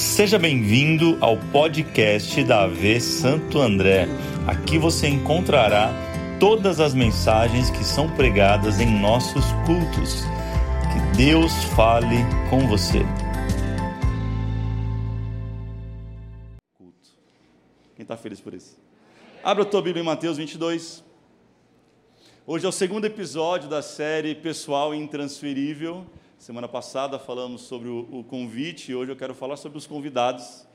Seja bem-vindo ao podcast da AV Santo André. Aqui você encontrará todas as mensagens que são pregadas em nossos cultos. Que Deus fale com você. Culto. Quem está feliz por isso? Abra a tua Bíblia em Mateus 22. Hoje é o segundo episódio da série Pessoal Intransferível. Semana passada falamos sobre o, o convite e hoje eu quero falar sobre os convidados.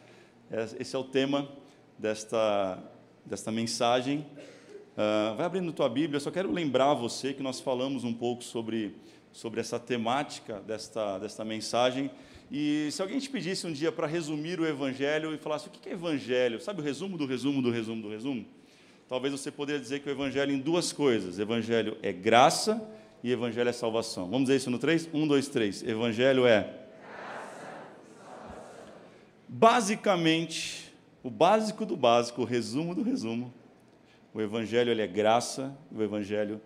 Esse é o tema desta, desta mensagem. Uh, vai abrindo tua Bíblia, eu só quero lembrar você que nós falamos um pouco sobre, sobre essa temática desta, desta mensagem. E se alguém te pedisse um dia para resumir o Evangelho e falasse o que é Evangelho, sabe o resumo do resumo do resumo do resumo? Talvez você poderia dizer que o Evangelho em duas coisas: Evangelho é graça e Evangelho é salvação. Vamos dizer isso no 3? 1, 2, 3. Evangelho é. Basicamente, o básico do básico, o resumo do resumo, o Evangelho ele é graça, o Evangelho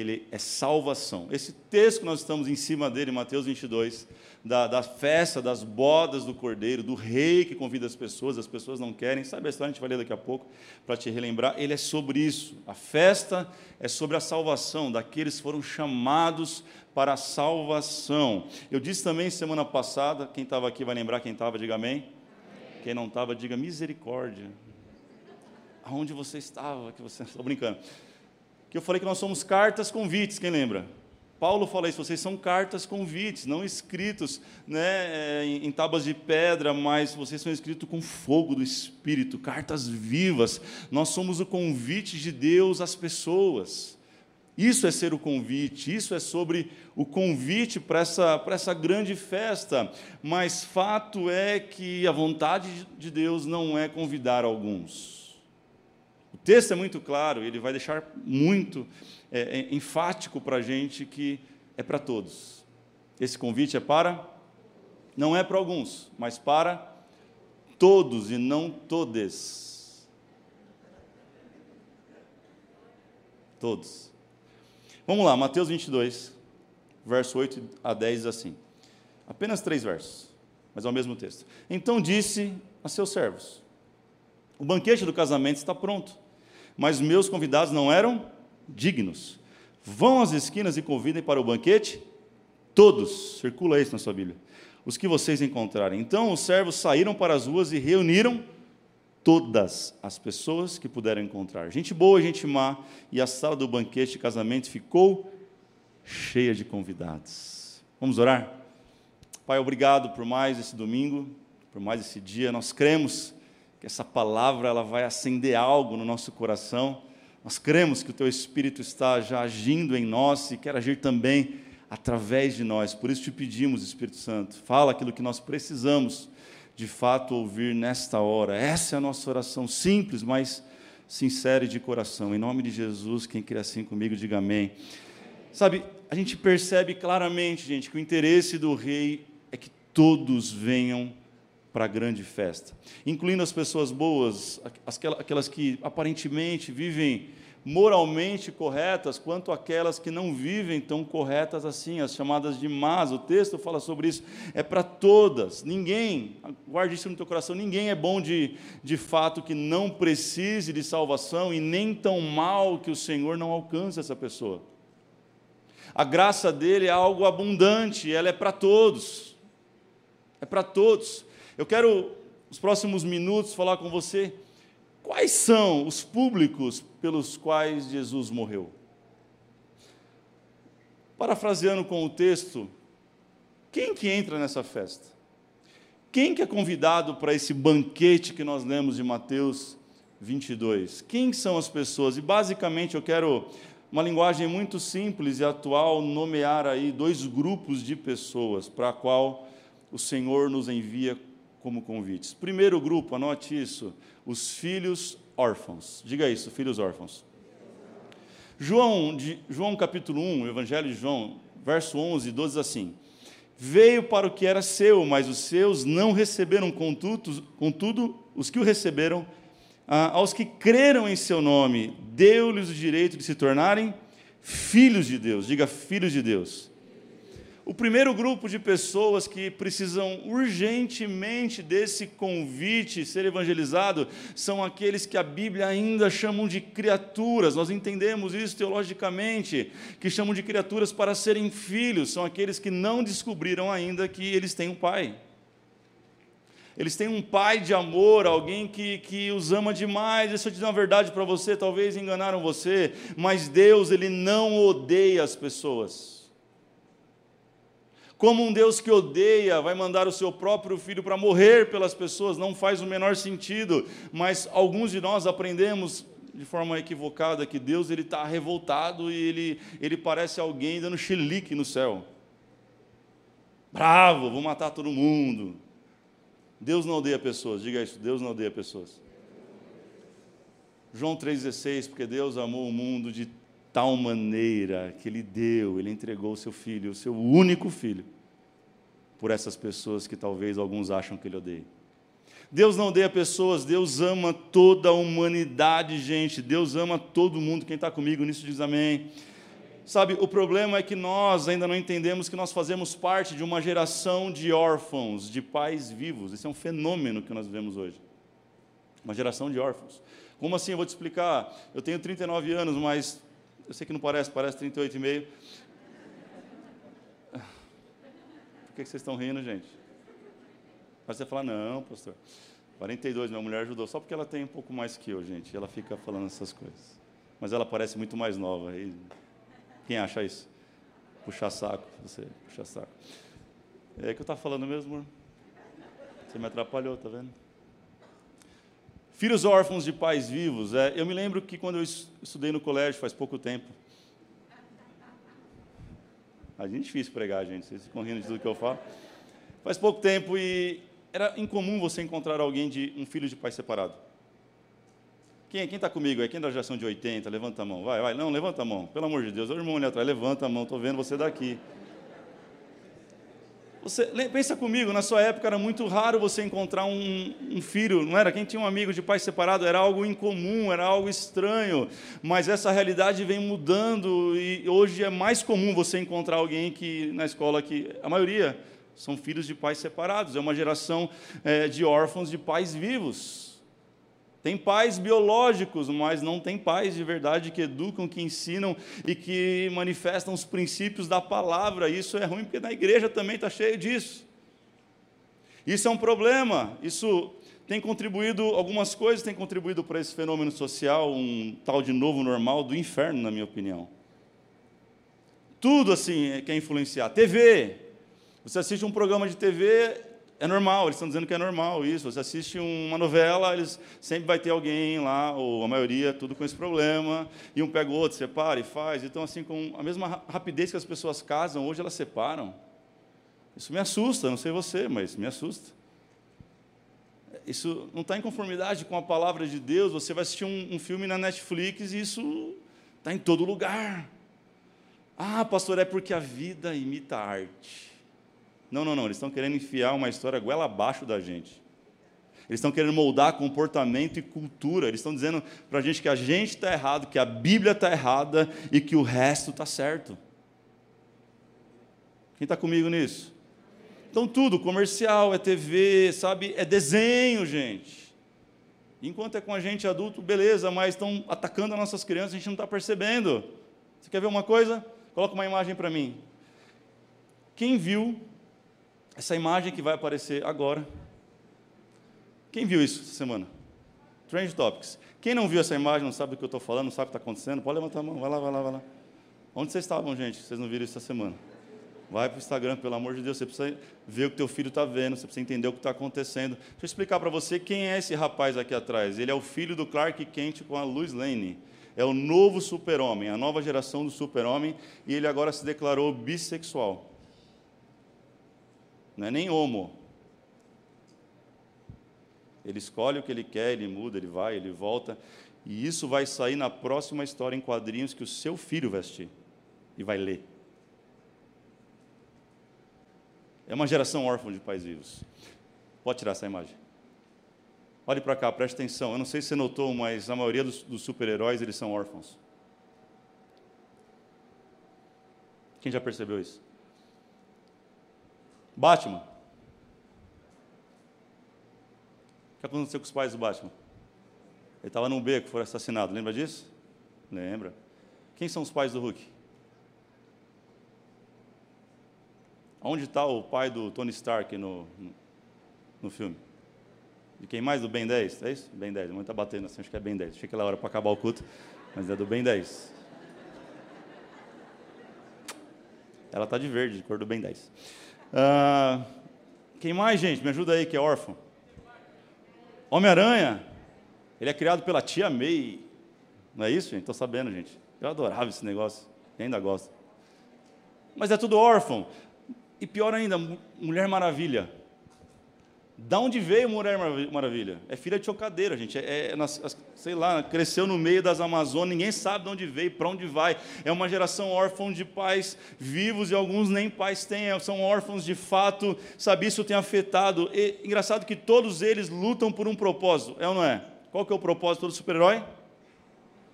ele é salvação. Esse texto que nós estamos em cima dele, Mateus 22, da, da, festa, das bodas do cordeiro, do rei que convida as pessoas, as pessoas não querem, sabe a história, a gente vai ler daqui a pouco para te relembrar. Ele é sobre isso. A festa é sobre a salvação daqueles que foram chamados para a salvação. Eu disse também semana passada, quem estava aqui vai lembrar, quem estava, diga amém. amém. Quem não estava, diga misericórdia. Aonde você estava? Que você estou brincando. Que eu falei que nós somos cartas convites, quem lembra? Paulo fala isso, vocês são cartas convites, não escritos né, em, em tábuas de pedra, mas vocês são escritos com fogo do Espírito, cartas vivas. Nós somos o convite de Deus às pessoas. Isso é ser o convite, isso é sobre o convite para essa, para essa grande festa. Mas fato é que a vontade de Deus não é convidar alguns. O texto é muito claro, ele vai deixar muito é, é, enfático para a gente que é para todos. Esse convite é para, não é para alguns, mas para todos e não todes. Todos. Vamos lá, Mateus 22, verso 8 a 10 assim. Apenas três versos, mas é o mesmo texto. Então disse a seus servos: O banquete do casamento está pronto, mas meus convidados não eram dignos. Vão às esquinas e convidem para o banquete todos, circula isso na sua Bíblia, os que vocês encontrarem. Então os servos saíram para as ruas e reuniram todas as pessoas que puderam encontrar. Gente boa, gente má, e a sala do banquete de casamento ficou cheia de convidados. Vamos orar? Pai, obrigado por mais esse domingo, por mais esse dia. Nós cremos que essa palavra ela vai acender algo no nosso coração nós cremos que o Teu Espírito está já agindo em nós e quer agir também através de nós. Por isso te pedimos, Espírito Santo, fala aquilo que nós precisamos de fato ouvir nesta hora. Essa é a nossa oração simples, mas sincera e de coração. Em nome de Jesus, quem quer assim comigo, diga amém. Sabe, a gente percebe claramente, gente, que o interesse do rei é que todos venham para a grande festa, incluindo as pessoas boas, aquelas que aparentemente vivem moralmente corretas, quanto aquelas que não vivem tão corretas assim, as chamadas de más. O texto fala sobre isso. É para todas. Ninguém, guarde isso no teu coração, ninguém é bom de, de fato que não precise de salvação e nem tão mal que o Senhor não alcance essa pessoa. A graça dele é algo abundante, ela é para todos. É para todos. Eu quero, nos próximos minutos, falar com você quais são os públicos pelos quais Jesus morreu. Parafraseando com o texto, quem que entra nessa festa? Quem que é convidado para esse banquete que nós lemos de Mateus 22? Quem são as pessoas? E basicamente eu quero uma linguagem muito simples e atual nomear aí dois grupos de pessoas para a qual o Senhor nos envia como convites. Primeiro grupo, anote isso, os filhos órfãos. Diga isso, filhos órfãos. João, de, João capítulo 1, o Evangelho de João, verso 11, 12 assim: Veio para o que era seu, mas os seus não receberam, contudo, contudo os que o receberam, ah, aos que creram em seu nome, deu-lhes o direito de se tornarem filhos de Deus. Diga, filhos de Deus O primeiro grupo de pessoas que precisam urgentemente desse convite ser evangelizado são aqueles que a Bíblia ainda chamam de criaturas. Nós entendemos isso teologicamente, que chamam de criaturas para serem filhos, são aqueles que não descobriram ainda que eles têm um pai. Eles têm um pai de amor, alguém que, que os ama demais. Deixa eu dizer uma verdade para você, talvez enganaram você, mas Deus, Ele não odeia as pessoas. Como um Deus que odeia vai mandar o seu próprio filho para morrer pelas pessoas, não faz o menor sentido, mas alguns de nós aprendemos de forma equivocada que Deus ele está revoltado e ele, ele parece alguém dando chilique no céu. Bravo, vou matar todo mundo. Deus não odeia pessoas, diga isso, Deus não odeia pessoas. João 3,16, porque Deus amou o mundo de tal maneira que Ele deu, Ele entregou o seu filho, o seu único filho, por essas pessoas que talvez alguns acham que Ele odeia. Deus não odeia pessoas, Deus ama toda a humanidade, gente. Deus ama todo mundo. Quem está comigo nisso diz amém. Sabe, o problema é que nós ainda não entendemos que nós fazemos parte de uma geração de órfãos, de pais vivos. Esse é um fenômeno que nós vemos hoje. Uma geração de órfãos. Como assim? Eu vou te explicar. Eu tenho 39 anos, mas eu sei que não parece, parece 38,5. Por que vocês estão rindo, gente? Mas você fala, não, pastor. 42, minha mulher ajudou, só porque ela tem um pouco mais que eu, gente. Ela fica falando essas coisas. Mas ela parece muito mais nova. E quem acha isso? Puxar saco, você puxar saco. É que eu estava falando mesmo? Você me atrapalhou, tá vendo? Filhos órfãos de pais vivos. É, eu me lembro que quando eu estudei no colégio, faz pouco tempo. A gente é difícil pregar, gente. Vocês ficam rindo de tudo que eu falo. Faz pouco tempo e era incomum você encontrar alguém de um filho de pai separado. Quem está comigo? Quem é da geração de 80? Levanta a mão. Vai, vai. Não, levanta a mão. Pelo amor de Deus. O irmão ali atrás, levanta a mão. Estou vendo você daqui. Você, pensa comigo, na sua época era muito raro você encontrar um, um, filho, não era? Quem tinha um amigo de pai separado era algo incomum, era algo estranho, mas essa realidade vem mudando e hoje é mais comum você encontrar alguém que na escola que a maioria são filhos de pais separados, é uma geração é, de órfãos de pais vivos. Tem pais biológicos, mas não tem pais de verdade que educam, que ensinam e que manifestam os princípios da palavra. Isso é ruim porque na igreja também está cheio disso. Isso é um problema. Isso tem contribuído, algumas coisas têm contribuído para esse fenômeno social, um tal de novo normal do inferno, na minha opinião. Tudo assim quer influenciar. TV. Você assiste um programa de TV, é normal, eles estão dizendo que é normal isso. Você assiste uma novela, eles sempre vai ter alguém lá, ou a maioria, tudo com esse problema, e um pega o outro, separa e faz. Então, assim, com a mesma rapidez que as pessoas casam, hoje elas separam. Isso me assusta, não sei você, mas me assusta. Isso não está em conformidade com a palavra de Deus. Você vai assistir um, um filme na Netflix e isso está em todo lugar. Ah, pastor, é porque a vida imita a arte. Não, não, não. Eles estão querendo enfiar uma história goela abaixo da gente. Eles estão querendo moldar comportamento e cultura. Eles estão dizendo para a gente que a gente está errado, que a Bíblia está errada e que o resto está certo. Quem está comigo nisso? Então, tudo, comercial, é TV, sabe? É desenho, gente. Enquanto é com a gente adulto, beleza, mas estão atacando as nossas crianças, a gente não está percebendo. Você quer ver uma coisa? Coloca uma imagem para mim. Quem viu essa imagem que vai aparecer agora. Quem viu isso essa semana? Trend Topics. Quem não viu essa imagem, não sabe do que eu estou falando, não sabe o que está acontecendo, pode levantar a mão. Vai lá, vai lá, vai lá. Onde vocês estavam, gente? Vocês não viram isso essa semana? Vai para o Instagram, pelo amor de Deus. Você precisa ver o que teu filho está vendo, você precisa entender o que está acontecendo. Deixa eu explicar para você quem é esse rapaz aqui atrás. Ele é o filho do Clark Kent com a Lois Lane. É o novo super-homem, a nova geração do super-homem, e ele agora se declarou bissexual não é nem homo. Ele escolhe o que ele quer, ele muda, ele vai, ele volta. E isso vai sair na próxima história em quadrinhos que o seu filho assistir e vai ler. É uma geração órfã de pais vivos. Pode tirar essa imagem. Olhe para cá, preste atenção. Eu não sei se você notou, mas a maioria dos, dos super-heróis eles são órfãos. Quem já percebeu isso? Batman. O que aconteceu com os pais do Batman? Ele estava num beco, foi assassinado. Lembra disso? Lembra. Quem são os pais do Hulk? Onde está o pai do Tony Stark no, no, no, filme? De quem mais? Do Ben 10? É isso? Ben 10. A mãe está batendo assim, acho que é Ben 10. Achei que era hora para acabar o culto, mas é do Ben 10. Ela está de verde, de cor do Ben 10. Ah, quem mais, gente? Me ajuda aí, que é órfão. Homem-Aranha. Ele é criado pela tia May. Não é isso, gente? Estou sabendo, gente. Eu adorava esse negócio. E ainda gosto. Mas é tudo órfão. E pior ainda, Mulher Maravilha. Da onde veio Mulher Maravilha? É filha de chocadeira, gente. É, é, sei lá, cresceu no meio das Amazonas, ninguém sabe de onde veio, para onde vai. É uma geração órfã de pais vivos e alguns nem pais têm, é, são órfãos de fato. Sabe, isso tem afetado. E, engraçado que todos eles lutam por um propósito, é ou não é? Qual que é o propósito do super-herói?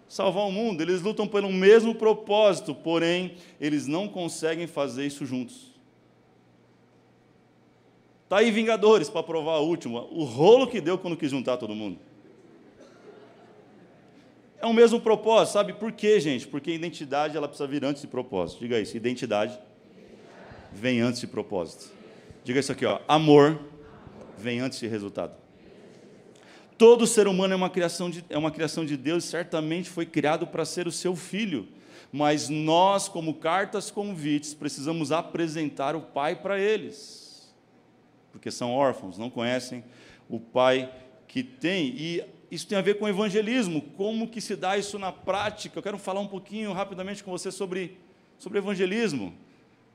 Salvar o mundo. Eles lutam pelo mesmo propósito, porém, eles não conseguem fazer isso juntos. Está aí Vingadores para provar a última. O rolo que deu quando quis juntar todo mundo. É o mesmo propósito, sabe por quê, gente? Porque identidade ela precisa vir antes de propósito. Diga isso, identidade vem antes de propósito. Diga isso aqui, ó. Amor vem antes de resultado. Todo ser humano é uma criação de, é uma criação de Deus, certamente foi criado para ser o seu filho. Mas nós, como cartas convites, precisamos apresentar o Pai para eles porque são órfãos, não conhecem o pai que tem. E isso tem a ver com evangelismo, como que se dá isso na prática. Eu quero falar um pouquinho rapidamente com você sobre, sobre evangelismo.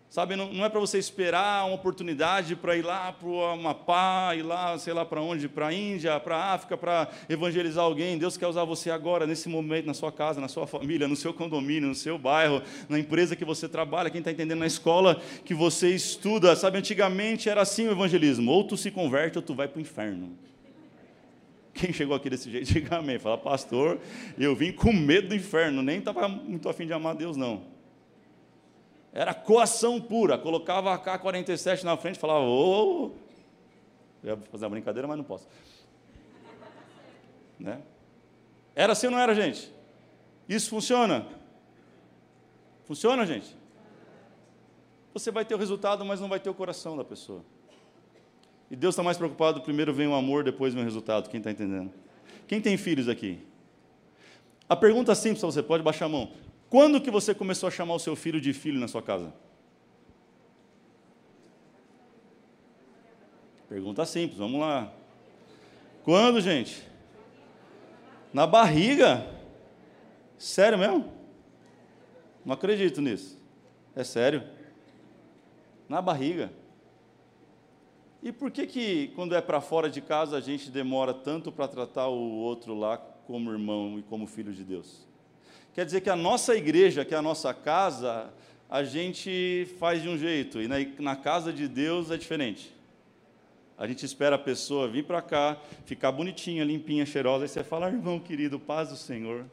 Sabe, não, não é para você esperar uma oportunidade para ir lá para o Amapá, ir lá, sei lá para onde, para a Índia, para a África, para evangelizar alguém. Deus quer usar você agora, nesse momento, na sua casa, na sua família, no seu condomínio, no seu bairro, na empresa que você trabalha, quem está entendendo, na escola que você estuda. Sabe, antigamente era assim o evangelismo: ou tu se converte ou tu vai para o inferno. Quem chegou aqui desse jeito, diga amém. Fala, pastor, eu vim com medo do inferno, nem estava muito afim de amar Deus, não. Era coação pura. Colocava a K-47 na frente e falava, ô. Oh. Eu ia fazer uma brincadeira, mas não posso. Né? Era assim ou não era, gente? Isso funciona? Funciona, gente? Você vai ter o resultado, mas não vai ter o coração da pessoa. E Deus está mais preocupado, primeiro vem o amor, depois vem o resultado. Quem está entendendo? Quem tem filhos aqui? A pergunta simples você, pode baixar a mão. Quando que você começou a chamar o seu filho de filho na sua casa? Pergunta simples, vamos lá. Quando, gente? Na barriga? Sério mesmo? Não acredito nisso. É sério? Na barriga. E por que que quando é para fora de casa a gente demora tanto para tratar o outro lá como irmão e como filho de Deus? Quer dizer que a nossa igreja, que é a nossa casa, a gente faz de um jeito, e na, na casa de Deus é diferente. A gente espera a pessoa vir para cá, ficar bonitinha, limpinha, cheirosa, e você fala, irmão querido, paz do Senhor.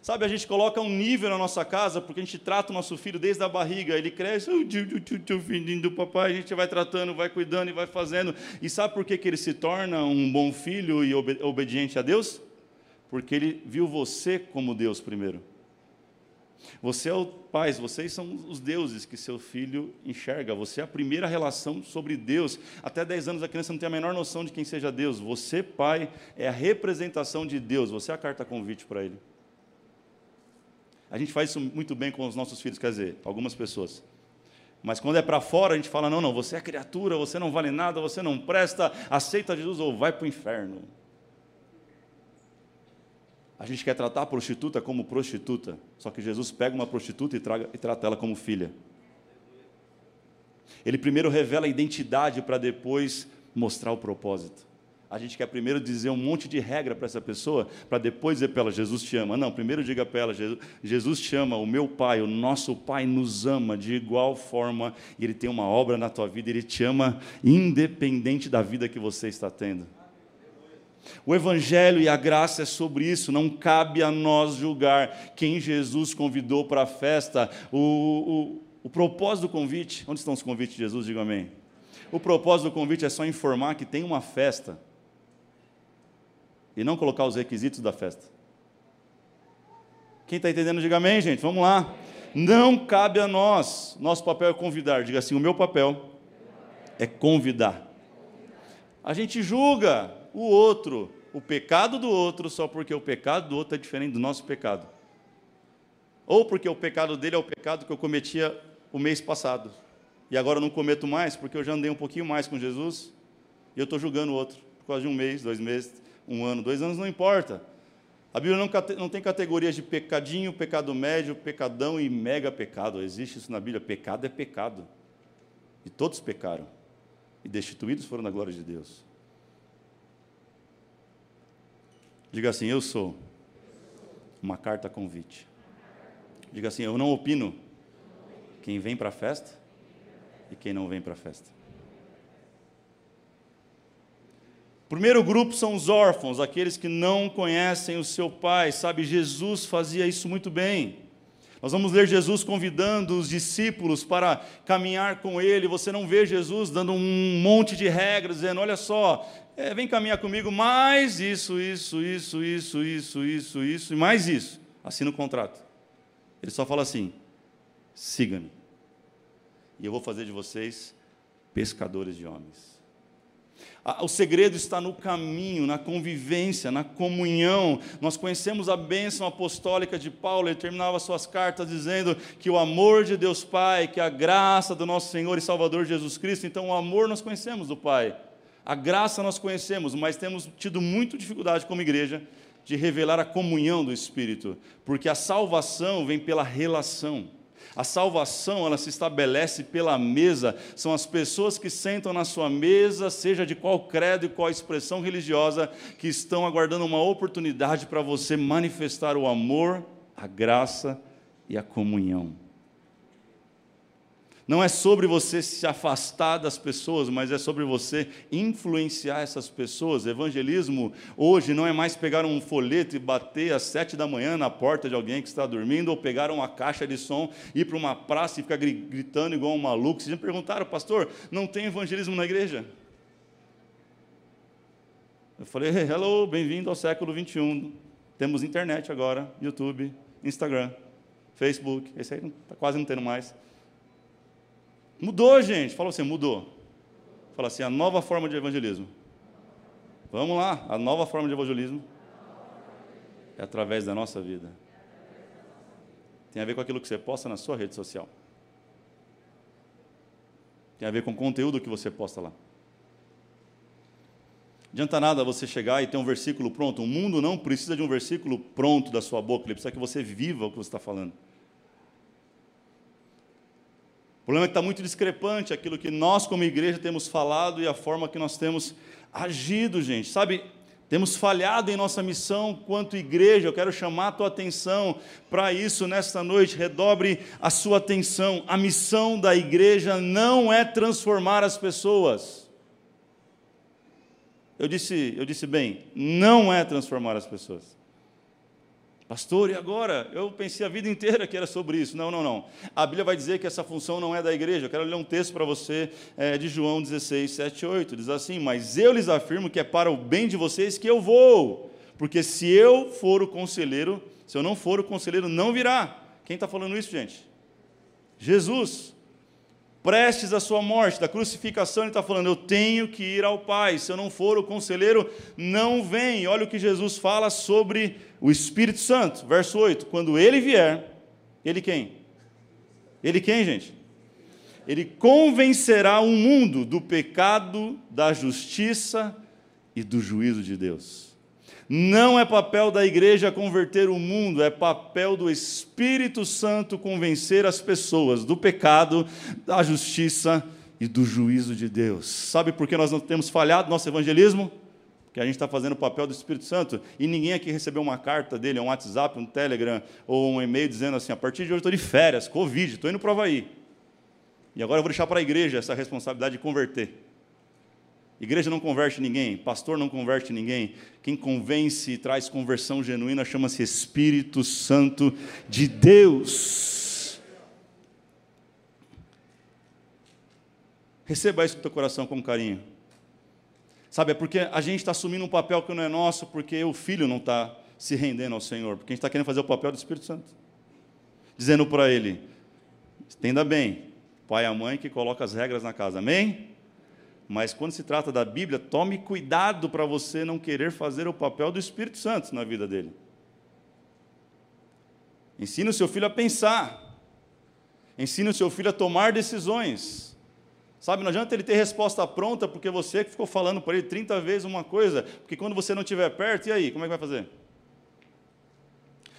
Sabe, a gente coloca um nível na nossa casa, porque a gente trata o nosso filho desde a barriga, ele cresce, o oh, do papai, a gente vai tratando, vai cuidando e vai fazendo. E sabe por que, que ele se torna um bom filho e obediente a Deus? Porque ele viu você como Deus primeiro. Você é o pai, vocês são os deuses que seu filho enxerga. Você é a primeira relação sobre Deus. Até 10 anos a criança não tem a menor noção de quem seja Deus. Você, pai, é a representação de Deus. Você é a carta convite para ele. A gente faz isso muito bem com os nossos filhos, quer dizer, algumas pessoas. Mas quando é para fora, a gente fala: não, não, você é criatura, você não vale nada, você não presta, aceita Jesus ou vai para o inferno. A gente quer tratar a prostituta como prostituta, só que Jesus pega uma prostituta e, traga, e trata ela como filha. Ele primeiro revela a identidade para depois mostrar o propósito. A gente quer primeiro dizer um monte de regra para essa pessoa, para depois dizer para ela: Jesus te ama. Não, primeiro diga para ela: Jesus, Jesus te ama, o meu Pai, o nosso Pai nos ama de igual forma, e Ele tem uma obra na tua vida, Ele te ama independente da vida que você está tendo. O Evangelho e a graça é sobre isso, não cabe a nós julgar quem Jesus convidou para a festa. O, o, O propósito do convite, onde estão os convites de Jesus? Diga amém. O propósito do convite é só informar que tem uma festa e não colocar os requisitos da festa. Quem está entendendo, diga amém, gente. Vamos lá. Não cabe a nós. Nosso papel é convidar. Diga assim: o meu papel é convidar. A gente julga o outro, o pecado do outro, só porque o pecado do outro é diferente do nosso pecado. Ou porque o pecado dele é o pecado que eu cometia o mês passado. E agora eu não cometo mais, porque eu já andei um pouquinho mais com Jesus, e eu estou julgando o outro, por causa de um mês, dois meses, um ano, dois anos, não importa. A Bíblia não, não tem categorias de pecadinho, pecado médio, pecadão e mega pecado. Existe isso na Bíblia. Pecado é pecado. E todos pecaram. E destituídos foram da glória de Deus. Diga assim: Eu sou uma carta convite. Diga assim: Eu não opino quem vem para a festa e quem não vem para a festa. primeiro grupo são os órfãos, aqueles que não conhecem o seu pai. Sabe, Jesus fazia isso muito bem. Nós vamos ler Jesus convidando os discípulos para caminhar com ele. Você não vê Jesus dando um monte de regras, dizendo: olha só, é, vem caminhar comigo, mais isso, isso, isso, isso, isso, isso, isso e mais isso. Assina o contrato. Ele só fala assim: siga-me, e eu vou fazer de vocês pescadores de homens. O segredo está no caminho, na convivência, na comunhão. Nós conhecemos a bênção apostólica de Paulo, ele terminava suas cartas dizendo que o amor de Deus Pai, que a graça do nosso Senhor e Salvador Jesus Cristo, então o amor nós conhecemos do Pai, a graça nós conhecemos, mas temos tido muita dificuldade como igreja de revelar a comunhão do Espírito, porque a salvação vem pela relação. A salvação, ela se estabelece pela mesa, são as pessoas que sentam na sua mesa, seja de qual credo e qual expressão religiosa, que estão aguardando uma oportunidade para você manifestar o amor, a graça e a comunhão. Não é sobre você se afastar das pessoas, mas é sobre você influenciar essas pessoas. Evangelismo hoje não é mais pegar um folheto e bater às sete da manhã na porta de alguém que está dormindo, ou pegar uma caixa de som, ir para uma praça e ficar gritando igual um maluco. Vocês já perguntaram, pastor, não tem evangelismo na igreja? Eu falei, hello, bem-vindo ao século 21. Temos internet agora, YouTube, Instagram, Facebook. Esse aí está quase não tendo mais. Mudou, gente. Fala assim, mudou. Fala assim, a nova forma de evangelismo. Vamos lá, a nova forma de evangelismo é através da nossa vida. Tem a ver com aquilo que você posta na sua rede social. Tem a ver com o conteúdo que você posta lá. Adianta nada você chegar e ter um versículo pronto. O mundo não precisa de um versículo pronto da sua boca, ele precisa que você viva o que você está falando problema é que está muito discrepante aquilo que nós, como igreja, temos falado e a forma que nós temos agido, gente. Sabe, temos falhado em nossa missão quanto igreja. Eu quero chamar a tua atenção para isso nesta noite. Redobre a sua atenção. A missão da igreja não é transformar as pessoas. Eu disse, eu disse bem, não é transformar as pessoas. Pastor, e agora? Eu pensei a vida inteira que era sobre isso. Não, não, não. A Bíblia vai dizer que essa função não é da igreja. Eu quero ler um texto para você é, de João 16, 7, 8. Diz assim: Mas eu lhes afirmo que é para o bem de vocês que eu vou. Porque se eu for o conselheiro, se eu não for o conselheiro, não virá. Quem está falando isso, gente? Jesus prestes à sua morte, da crucificação, ele está falando: Eu tenho que ir ao Pai. Se eu não for, o conselheiro não vem. Olha o que Jesus fala sobre o Espírito Santo, verso 8: Quando ele vier, ele quem? Ele quem, gente? Ele convencerá o mundo do pecado, da justiça e do juízo de Deus. Não é papel da igreja converter o mundo, é papel do Espírito Santo convencer as pessoas do pecado, da justiça e do juízo de Deus. Sabe por que nós não temos falhado nosso evangelismo? Que a gente está fazendo o papel do Espírito Santo e ninguém aqui recebeu uma carta dele, um WhatsApp, um Telegram ou um e-mail dizendo assim: a partir de hoje estou de férias, Covid, estou indo para o Havaí. E agora eu vou deixar para a igreja essa responsabilidade de converter. Igreja não converte ninguém, pastor não converte ninguém. Quem convence e traz conversão genuína chama-se Espírito Santo de Deus. Receba isso no teu coração com carinho. Sabe, é porque a gente está assumindo um papel que não é nosso, porque o filho não está se rendendo ao Senhor, porque a gente está querendo fazer o papel do Espírito Santo. Dizendo para ele: entenda bem, pai e a mãe que coloca as regras na casa, amém? Mas quando se trata da Bíblia, tome cuidado para você não querer fazer o papel do Espírito Santo na vida dele. Ensine o seu filho a pensar. Ensine o seu filho a tomar decisões. Sabe, não adianta ele ter resposta pronta porque você que ficou falando para ele 30 vezes uma coisa, porque quando você não estiver perto, e aí, como é que vai fazer?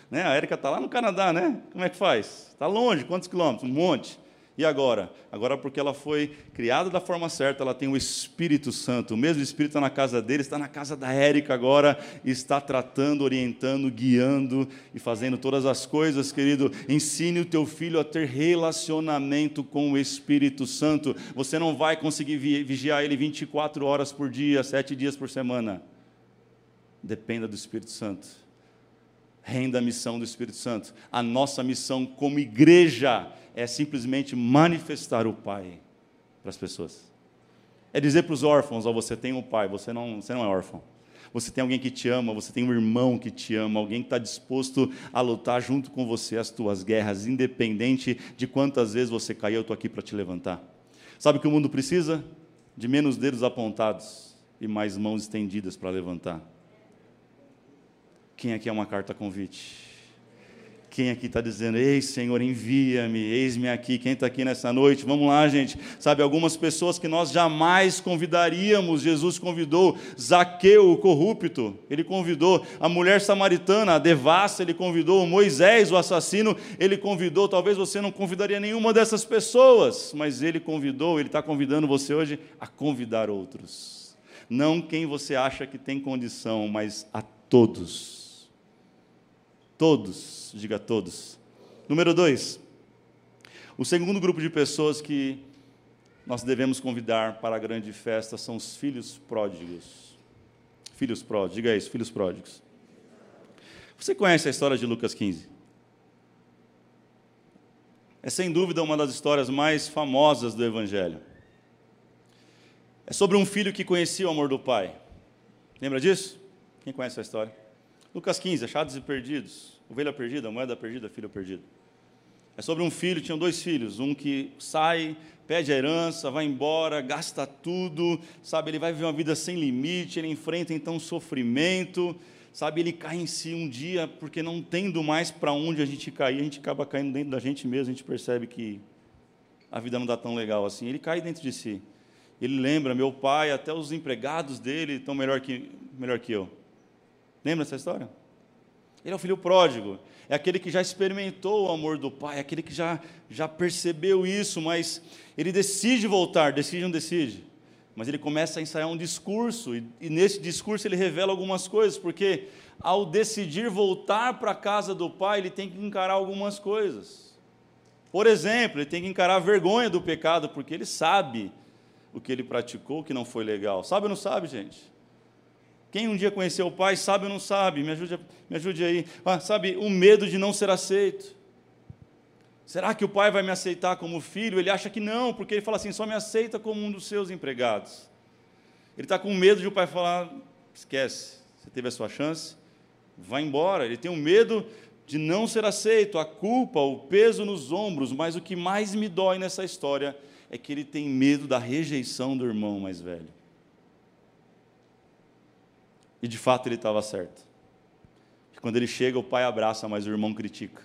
Né? A Érica está lá no Canadá, né? Como é que faz? Está longe, quantos quilômetros? Um monte. E agora? Agora, porque ela foi criada da forma certa, ela tem o Espírito Santo. O mesmo Espírito está na casa dele, está na casa da Érica agora, está tratando, orientando, guiando e fazendo todas as coisas, querido. Ensine o teu filho a ter relacionamento com o Espírito Santo. Você não vai conseguir vigiar ele 24 horas por dia, sete dias por semana. Dependa do Espírito Santo. Renda a missão do Espírito Santo. A nossa missão como igreja é simplesmente manifestar o Pai para as pessoas. É dizer para os órfãos: oh, você tem um pai, você não, você não é órfão. Você tem alguém que te ama, você tem um irmão que te ama, alguém que está disposto a lutar junto com você as tuas guerras, independente de quantas vezes você caiu, eu estou aqui para te levantar. Sabe o que o mundo precisa? De menos dedos apontados e mais mãos estendidas para levantar. Quem aqui é uma carta convite? Quem aqui está dizendo, ei Senhor, envia-me, eis-me aqui, quem está aqui nessa noite? Vamos lá, gente. Sabe, algumas pessoas que nós jamais convidaríamos, Jesus convidou Zaqueu, o corrupto, ele convidou a mulher samaritana, a devassa, ele convidou Moisés, o assassino, ele convidou. Talvez você não convidaria nenhuma dessas pessoas, mas ele convidou, ele está convidando você hoje a convidar outros. Não quem você acha que tem condição, mas a todos Todos, diga todos. Número dois, o segundo grupo de pessoas que nós devemos convidar para a grande festa são os filhos pródigos. Filhos pródigos, diga isso, filhos pródigos. Você conhece a história de Lucas 15? É sem dúvida uma das histórias mais famosas do Evangelho. É sobre um filho que conhecia o amor do pai. Lembra disso? Quem conhece a história? Lucas 15, achados e perdidos. Ovelha perdida, moeda perdida, filho perdido. É sobre um filho, tinham dois filhos, um que sai, pede a herança, vai embora, gasta tudo, sabe, ele vai viver uma vida sem limite, ele enfrenta então sofrimento, sabe, ele cai em si um dia, porque não tendo mais para onde a gente cair, a gente acaba caindo dentro da gente mesmo, a gente percebe que a vida não dá tão legal assim, ele cai dentro de si. Ele lembra, meu pai, até os empregados dele estão melhor que, melhor que eu. Lembra essa história? Ele é o filho pródigo, é aquele que já experimentou o amor do pai, é aquele que já, já percebeu isso, mas ele decide voltar, decide ou não decide. Mas ele começa a ensaiar um discurso, e, e nesse discurso ele revela algumas coisas, porque ao decidir voltar para a casa do pai, ele tem que encarar algumas coisas. Por exemplo, ele tem que encarar a vergonha do pecado, porque ele sabe o que ele praticou que não foi legal. Sabe ou não sabe, gente? Quem um dia conheceu o Pai, sabe ou não sabe? Me ajude, me ajude aí. Ah, sabe, o medo de não ser aceito. Será que o pai vai me aceitar como filho? Ele acha que não, porque ele fala assim: só me aceita como um dos seus empregados. Ele está com medo de o pai falar: esquece, você teve a sua chance, vai embora. Ele tem um medo de não ser aceito, a culpa, o peso nos ombros. Mas o que mais me dói nessa história é que ele tem medo da rejeição do irmão mais velho. E de fato ele estava certo. Quando ele chega, o pai abraça, mas o irmão critica.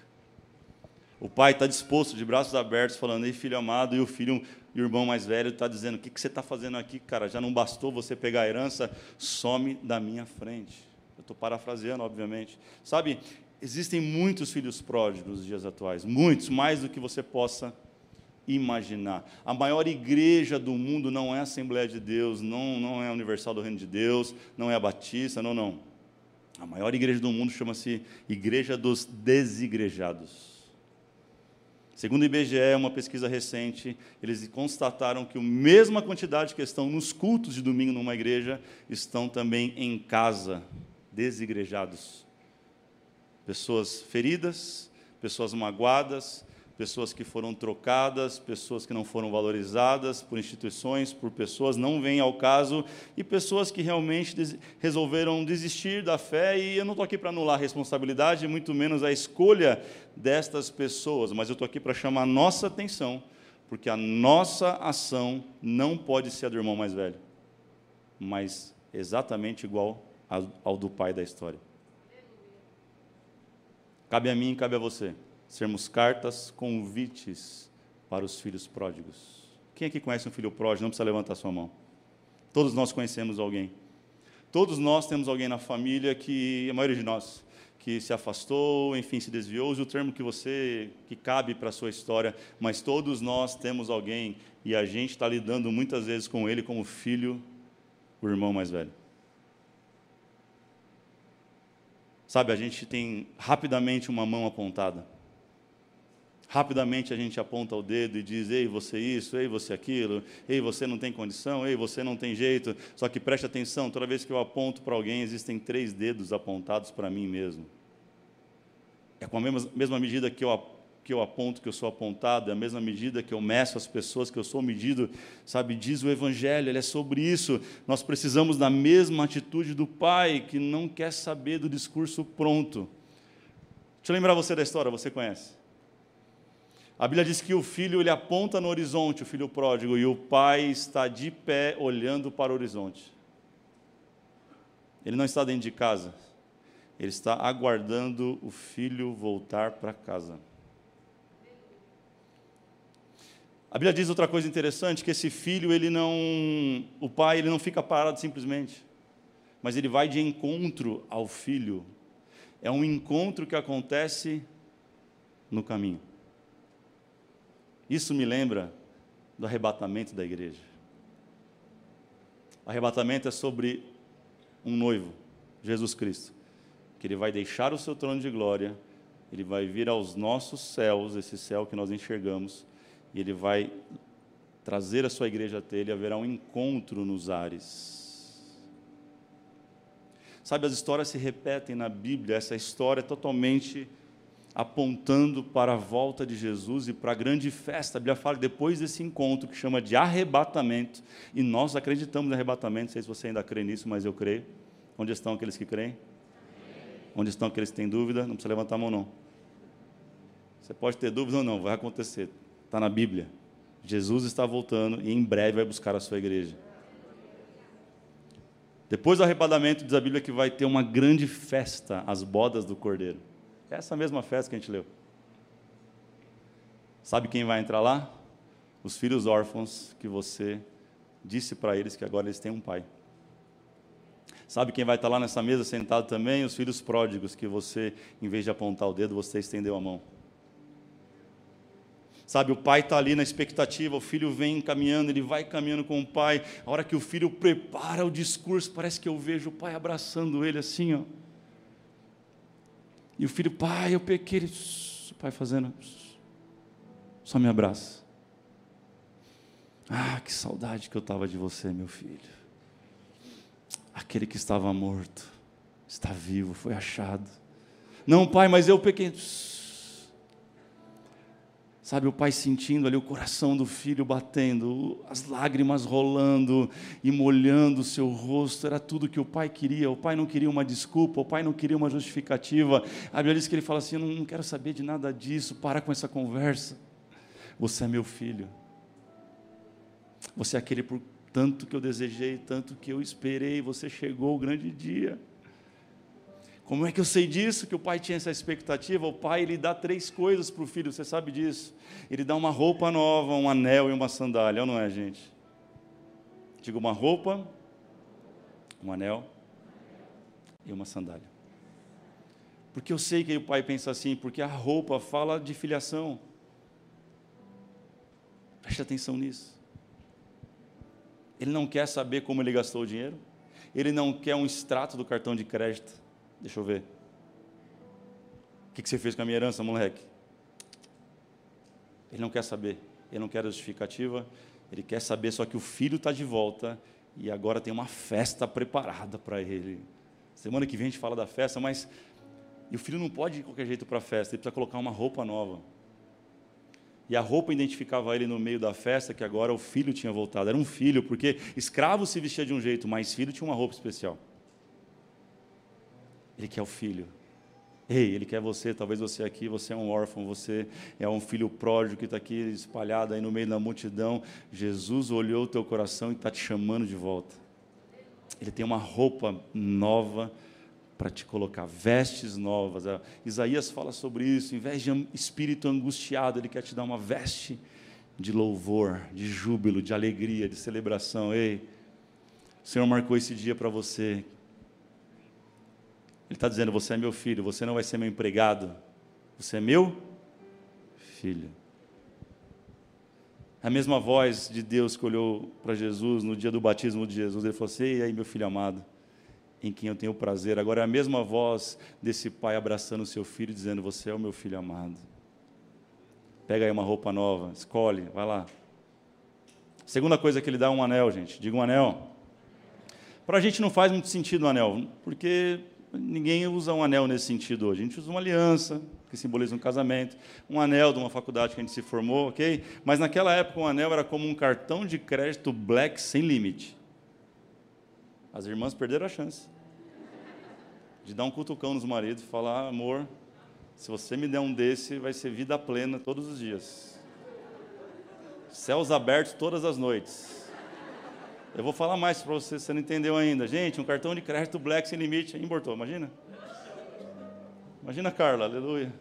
O pai está disposto, de braços abertos, falando: Ei, filho amado, e o filho, e o irmão mais velho está dizendo: O que, que você está fazendo aqui, cara? Já não bastou você pegar a herança? Some da minha frente. Eu estou parafraseando, obviamente. Sabe, existem muitos filhos pródigos nos dias atuais, muitos, mais do que você possa. A maior igreja do mundo não é a Assembleia de Deus, não, não é a Universal do Reino de Deus, não é a Batista, não, não. A maior igreja do mundo chama-se Igreja dos Desigrejados. Segundo o IBGE, uma pesquisa recente, eles constataram que a mesma quantidade que estão nos cultos de domingo numa igreja estão também em casa, desigrejados. Pessoas feridas, pessoas magoadas, pessoas que foram trocadas, pessoas que não foram valorizadas por instituições, por pessoas não vêm ao caso e pessoas que realmente des resolveram desistir da fé. E eu não estou aqui para anular a responsabilidade, muito menos a escolha destas pessoas, mas eu estou aqui para chamar a nossa atenção, porque a nossa ação não pode ser a do irmão mais velho, mas exatamente igual ao do pai da história. Cabe a mim, cabe a você sermos cartas convites para os filhos pródigos. Quem aqui conhece um filho pródigo? Não precisa levantar sua mão. Todos nós conhecemos alguém. Todos nós temos alguém na família que, a maioria de nós, que se afastou, enfim, se desviou, use o termo que você, que cabe para a sua história, mas todos nós temos alguém e a gente está lidando muitas vezes com ele como filho, o irmão mais velho. Sabe, a gente tem rapidamente uma mão apontada. Rapidamente a gente aponta o dedo e diz: ei, você isso, ei, você aquilo, ei, você não tem condição, ei, você não tem jeito. Só que preste atenção: toda vez que eu aponto para alguém, existem três dedos apontados para mim mesmo. É com a mesma, mesma medida que eu, que eu aponto que eu sou apontado, é a mesma medida que eu meço as pessoas que eu sou medido, sabe? Diz o Evangelho, ele é sobre isso. Nós precisamos da mesma atitude do Pai, que não quer saber do discurso pronto. Deixa eu lembrar você da história, você conhece. A Bíblia diz que o filho ele aponta no horizonte, o filho pródigo, e o pai está de pé olhando para o horizonte. Ele não está dentro de casa, ele está aguardando o filho voltar para casa. A Bíblia diz outra coisa interessante, que esse filho, ele não, o pai, ele não fica parado simplesmente, mas ele vai de encontro ao filho. É um encontro que acontece no caminho. Isso me lembra do arrebatamento da igreja. Arrebatamento é sobre um noivo, Jesus Cristo, que ele vai deixar o seu trono de glória, ele vai vir aos nossos céus, esse céu que nós enxergamos, e ele vai trazer a sua igreja até ele, haverá um encontro nos ares. Sabe, as histórias se repetem na Bíblia, essa história é totalmente apontando para a volta de Jesus e para a grande festa. A Bíblia fala depois desse encontro que chama de arrebatamento, e nós acreditamos no arrebatamento, não sei se você ainda crê nisso, mas eu creio. Onde estão aqueles que creem? Onde estão aqueles que têm dúvida? Não precisa levantar a mão, não. Você pode ter dúvida ou não, vai acontecer. Está na Bíblia. Jesus está voltando e em breve vai buscar a sua igreja. Depois do arrebatamento, diz a Bíblia que vai ter uma grande festa, as bodas do Cordeiro. Essa mesma festa que a gente leu. Sabe quem vai entrar lá? Os filhos órfãos que você disse para eles que agora eles têm um pai. Sabe quem vai estar lá nessa mesa sentado também? Os filhos pródigos que você, em vez de apontar o dedo, você estendeu a mão. Sabe, o pai está ali na expectativa, o filho vem caminhando, ele vai caminhando com o pai. A hora que o filho prepara o discurso, parece que eu vejo o pai abraçando ele assim, ó. E o filho, pai, eu pequei. Ele, o pai fazendo, só me abraça. Ah, que saudade que eu estava de você, meu filho. Aquele que estava morto, está vivo, foi achado. Não, pai, mas eu pequei. Sabe, o pai sentindo ali o coração do filho batendo, as lágrimas rolando e molhando o seu rosto, era tudo que o pai queria. O pai não queria uma desculpa, o pai não queria uma justificativa. A Bíblia diz que ele fala assim: Eu não quero saber de nada disso, para com essa conversa. Você é meu filho. Você é aquele por tanto que eu desejei, tanto que eu esperei, você chegou o grande dia. Como é que eu sei disso? Que o pai tinha essa expectativa. O pai ele dá três coisas para o filho, você sabe disso. Ele dá uma roupa nova, um anel e uma sandália, ou não é, gente? Digo uma roupa, um anel e uma sandália. Porque eu sei que o pai pensa assim, porque a roupa fala de filiação. Preste atenção nisso. Ele não quer saber como ele gastou o dinheiro. Ele não quer um extrato do cartão de crédito Deixa eu ver. O que você fez com a minha herança, moleque? Ele não quer saber. Ele não quer justificativa. Ele quer saber só que o filho está de volta e agora tem uma festa preparada para ele. Semana que vem a gente fala da festa, mas e o filho não pode ir de qualquer jeito para a festa, ele precisa colocar uma roupa nova. E a roupa identificava ele no meio da festa, que agora o filho tinha voltado. Era um filho, porque escravo se vestia de um jeito, mas filho tinha uma roupa especial. Ele quer o filho. Ei, ele quer você, talvez você aqui, você é um órfão, você é um filho pródigo que está aqui espalhado aí no meio da multidão. Jesus olhou o teu coração e está te chamando de volta. Ele tem uma roupa nova para te colocar, vestes novas. Isaías fala sobre isso, em vez de espírito angustiado, ele quer te dar uma veste de louvor, de júbilo, de alegria, de celebração. Ei, o Senhor marcou esse dia para você. Ele está dizendo: Você é meu filho, você não vai ser meu empregado, você é meu filho. A mesma voz de Deus que olhou para Jesus no dia do batismo de Jesus, ele falou assim: E aí, meu filho amado, em quem eu tenho prazer. Agora é a mesma voz desse pai abraçando o seu filho, dizendo: Você é o meu filho amado. Pega aí uma roupa nova, escolhe, vai lá. Segunda coisa que ele dá é um anel, gente. Diga um anel. Para a gente não faz muito sentido um anel, porque ninguém usa um anel nesse sentido hoje. A gente usa uma aliança, que simboliza um casamento, um anel de uma faculdade que a gente se formou, ok? Mas naquela época um anel era como um cartão de crédito black sem limite. As irmãs perderam a chance de dar um cutucão nos maridos e falar: amor, se você me der um desse, vai ser vida plena todos os dias. Céus abertos todas as noites. Eu vou falar mais para você, você não entendeu ainda. Gente, um cartão de crédito black sem limite, importou, imagina? Imagina, Carla, aleluia.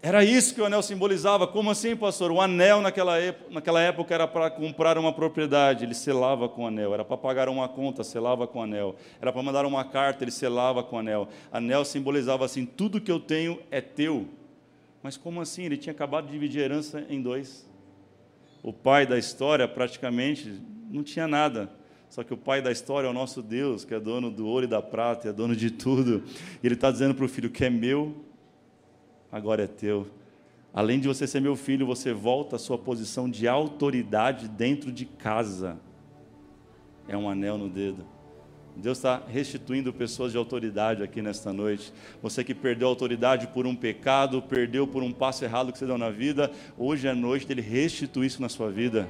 Era isso que o anel simbolizava. Como assim, pastor? O anel naquela, naquela época era para comprar uma propriedade, ele selava com o anel. Era para pagar uma conta, selava com o anel. Era para mandar uma carta, ele selava com o anel. Anel simbolizava assim: tudo que eu tenho é teu. Mas como assim? Ele tinha acabado de dividir a herança em dois. O pai da história praticamente não tinha nada. Só que o pai da história é o nosso Deus, que é dono do ouro e da prata, é dono de tudo. E ele está dizendo para o filho: que é meu, agora é teu. Além de você ser meu filho, você volta à sua posição de autoridade dentro de casa. É um anel no dedo. Deus está restituindo pessoas de autoridade aqui nesta noite. Você que perdeu a autoridade por um pecado, perdeu por um passo errado que você deu na vida, hoje é noite dele restituir isso na sua vida.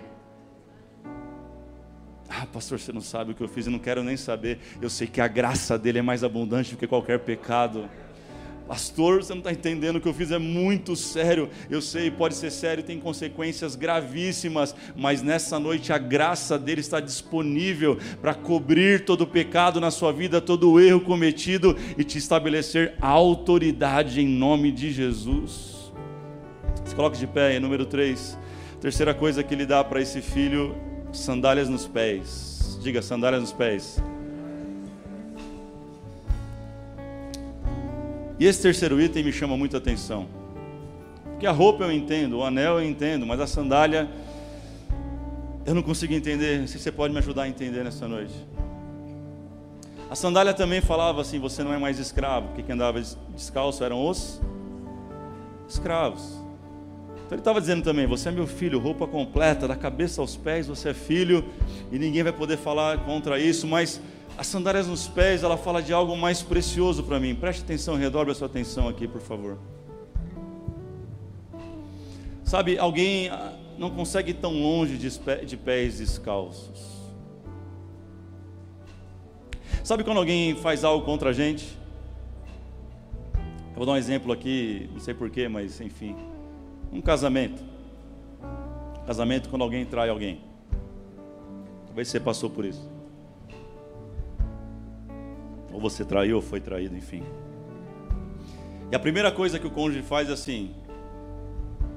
Ah, pastor, você não sabe o que eu fiz, eu não quero nem saber. Eu sei que a graça dele é mais abundante do que qualquer pecado. Pastor, você não está entendendo o que eu fiz é muito sério. Eu sei, pode ser sério, tem consequências gravíssimas, mas nessa noite a graça dele está disponível para cobrir todo o pecado na sua vida, todo o erro cometido e te estabelecer autoridade em nome de Jesus. Se coloque de pé, número 3. Terceira coisa que ele dá para esse filho: sandálias nos pés. Diga, sandálias nos pés. E esse terceiro item me chama muita atenção. Porque a roupa eu entendo, o anel eu entendo, mas a sandália eu não consigo entender. Não sei se você pode me ajudar a entender nessa noite. A sandália também falava assim: você não é mais escravo, porque quem andava descalço eram os escravos. Então ele estava dizendo também: você é meu filho, roupa completa, da cabeça aos pés, você é filho, e ninguém vai poder falar contra isso, mas as sandálias nos pés, ela fala de algo mais precioso para mim. Preste atenção, redobre a sua atenção aqui, por favor. Sabe, alguém ah, não consegue ir tão longe de pés descalços. Sabe quando alguém faz algo contra a gente? Eu vou dar um exemplo aqui, não sei porquê, mas enfim. Um casamento. Casamento quando alguém trai alguém. Talvez você passou por isso. Ou você traiu ou foi traído, enfim. E a primeira coisa que o cônjuge faz é assim: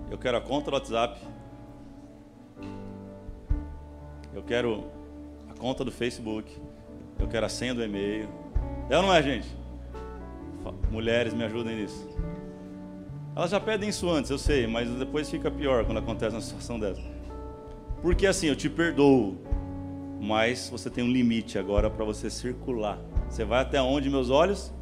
eu quero a conta do WhatsApp, eu quero a conta do Facebook, eu quero a senha do e-mail. É ou não é, gente? Mulheres, me ajudem nisso. Elas já pedem isso antes, eu sei, mas depois fica pior quando acontece uma situação dessa. Porque assim, eu te perdoo, mas você tem um limite agora para você circular você vai até onde, meus olhos?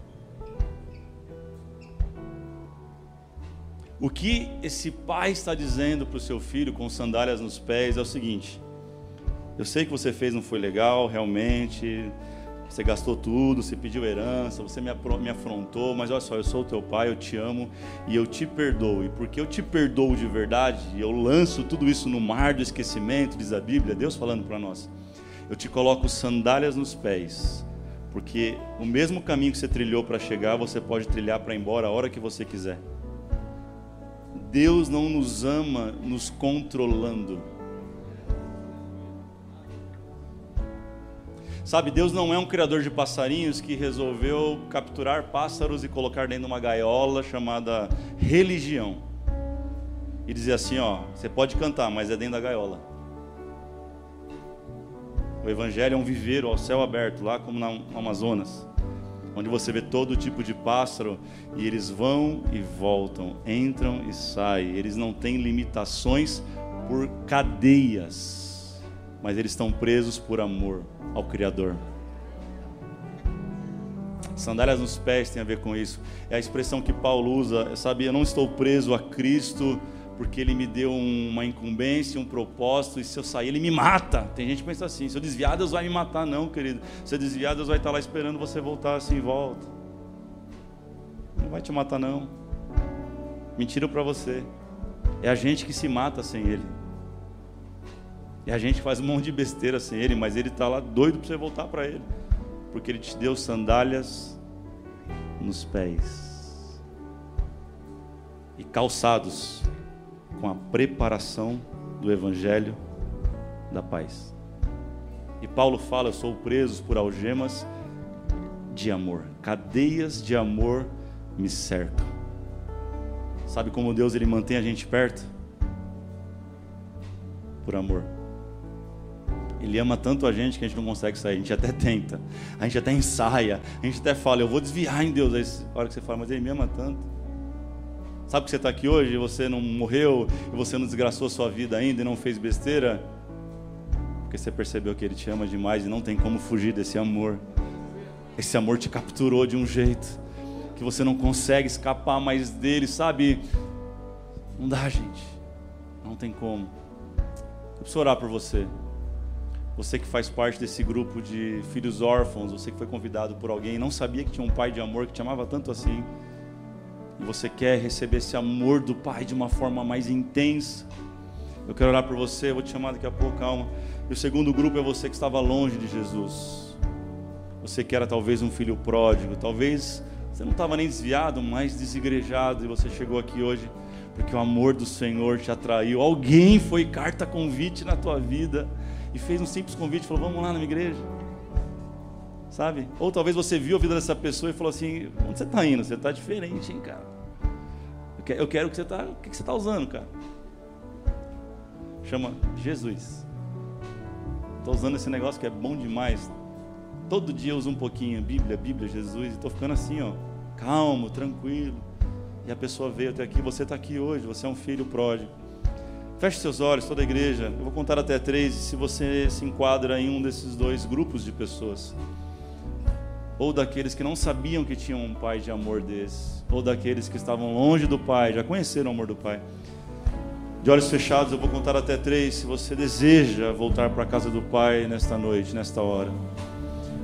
O que esse pai está dizendo para o seu filho com sandálias nos pés é o seguinte: eu sei que você fez não foi legal, realmente, Você gastou tudo, você pediu herança, você me afrontou, mas olha só, eu sou o teu pai, eu te amo e eu te perdoo. E porque eu te perdoo de verdade, eu lanço tudo isso no mar do esquecimento, diz a Bíblia, Deus falando para nós. Eu te coloco sandálias nos pés, porque o mesmo caminho que você trilhou para chegar, você pode trilhar para ir embora a hora que você quiser. Deus não nos ama nos controlando. Sabe, Deus não é um criador de passarinhos que resolveu capturar pássaros e colocar dentro de uma gaiola chamada religião. E dizer assim, ó, você pode cantar, mas é dentro da gaiola. O evangelho é um viveiro ao céu aberto, lá como no Amazonas, onde você vê todo tipo de pássaro e eles vão e voltam, entram e saem. Eles não têm limitações por cadeias, mas eles estão presos por amor ao Criador. Sandálias nos pés tem a ver com isso. É a expressão que Paulo usa, sabe? Eu não estou preso a Cristo porque ele me deu uma incumbência, um propósito, e se eu sair, ele me mata. Tem gente que pensa assim: se eu desviar, Deus vai me matar. Não, querido. Se eu desviar, Deus vai estar lá esperando você voltar assim, volta. Não vai te matar, não. Mentira para você. É a gente que se mata sem ele. E a gente faz um monte de besteira sem ele, mas ele está lá doido para você voltar para ele, porque ele te deu sandálias nos pés e calçados com a preparação do evangelho da paz. E Paulo fala: Eu sou preso por algemas de amor, cadeias de amor me cercam. Sabe como Deus ele mantém a gente perto? Por amor. Ele ama tanto a gente que a gente não consegue sair. A gente até tenta, a gente até ensaia, a gente até fala, eu vou desviar em Deus. Aí, a hora que você fala, mas Ele me ama tanto. Sabe que você está aqui hoje e você não morreu, e você não desgraçou sua vida ainda e não fez besteira? Porque você percebeu que Ele te ama demais e não tem como fugir desse amor. Esse amor te capturou de um jeito que você não consegue escapar mais dele, sabe? Não dá, gente. Não tem como. Eu preciso orar por você. Você que faz parte desse grupo de filhos órfãos, você que foi convidado por alguém, não sabia que tinha um pai de amor que te amava tanto assim, e você quer receber esse amor do pai de uma forma mais intensa. Eu quero orar por você, vou te chamar daqui a pouco, calma. E o segundo grupo é você que estava longe de Jesus. Você que era talvez um filho pródigo, talvez você não estava nem desviado, mas desigrejado, e você chegou aqui hoje porque o amor do Senhor te atraiu. Alguém foi carta convite na tua vida e fez um simples convite, falou: "Vamos lá na minha igreja". Sabe? Ou talvez você viu a vida dessa pessoa e falou assim: "Onde você está indo? Você está diferente, hein, cara? Eu quero que você tá, o que você está usando, cara?" Chama Jesus. Estou usando esse negócio que é bom demais. Todo dia eu uso um pouquinho Bíblia, Bíblia, Jesus, e estou ficando assim, ó, calmo, tranquilo. E a pessoa veio até aqui, você está aqui hoje, você é um filho pródigo. Feche seus olhos, toda a igreja. Eu vou contar até três, se você se enquadra em um desses dois grupos de pessoas, ou daqueles que não sabiam que tinham um pai de amor desse, ou daqueles que estavam longe do pai, já conheceram o amor do pai. De olhos fechados, eu vou contar até três. Se você deseja voltar para a casa do pai nesta noite, nesta hora,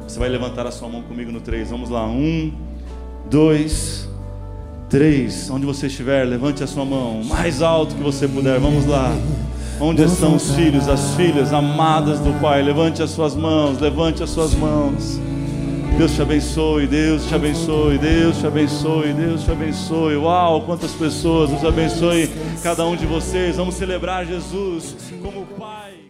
você vai levantar a sua mão comigo no três. Vamos lá, um, dois. Três, onde você estiver, levante a sua mão, mais alto que você puder, vamos lá. Onde estão os filhos, as filhas amadas do Pai? Levante as suas mãos, levante as suas mãos. Deus te abençoe, Deus te abençoe, Deus te abençoe, Deus te abençoe. Uau, quantas pessoas, Deus abençoe cada um de vocês. Vamos celebrar Jesus como Pai.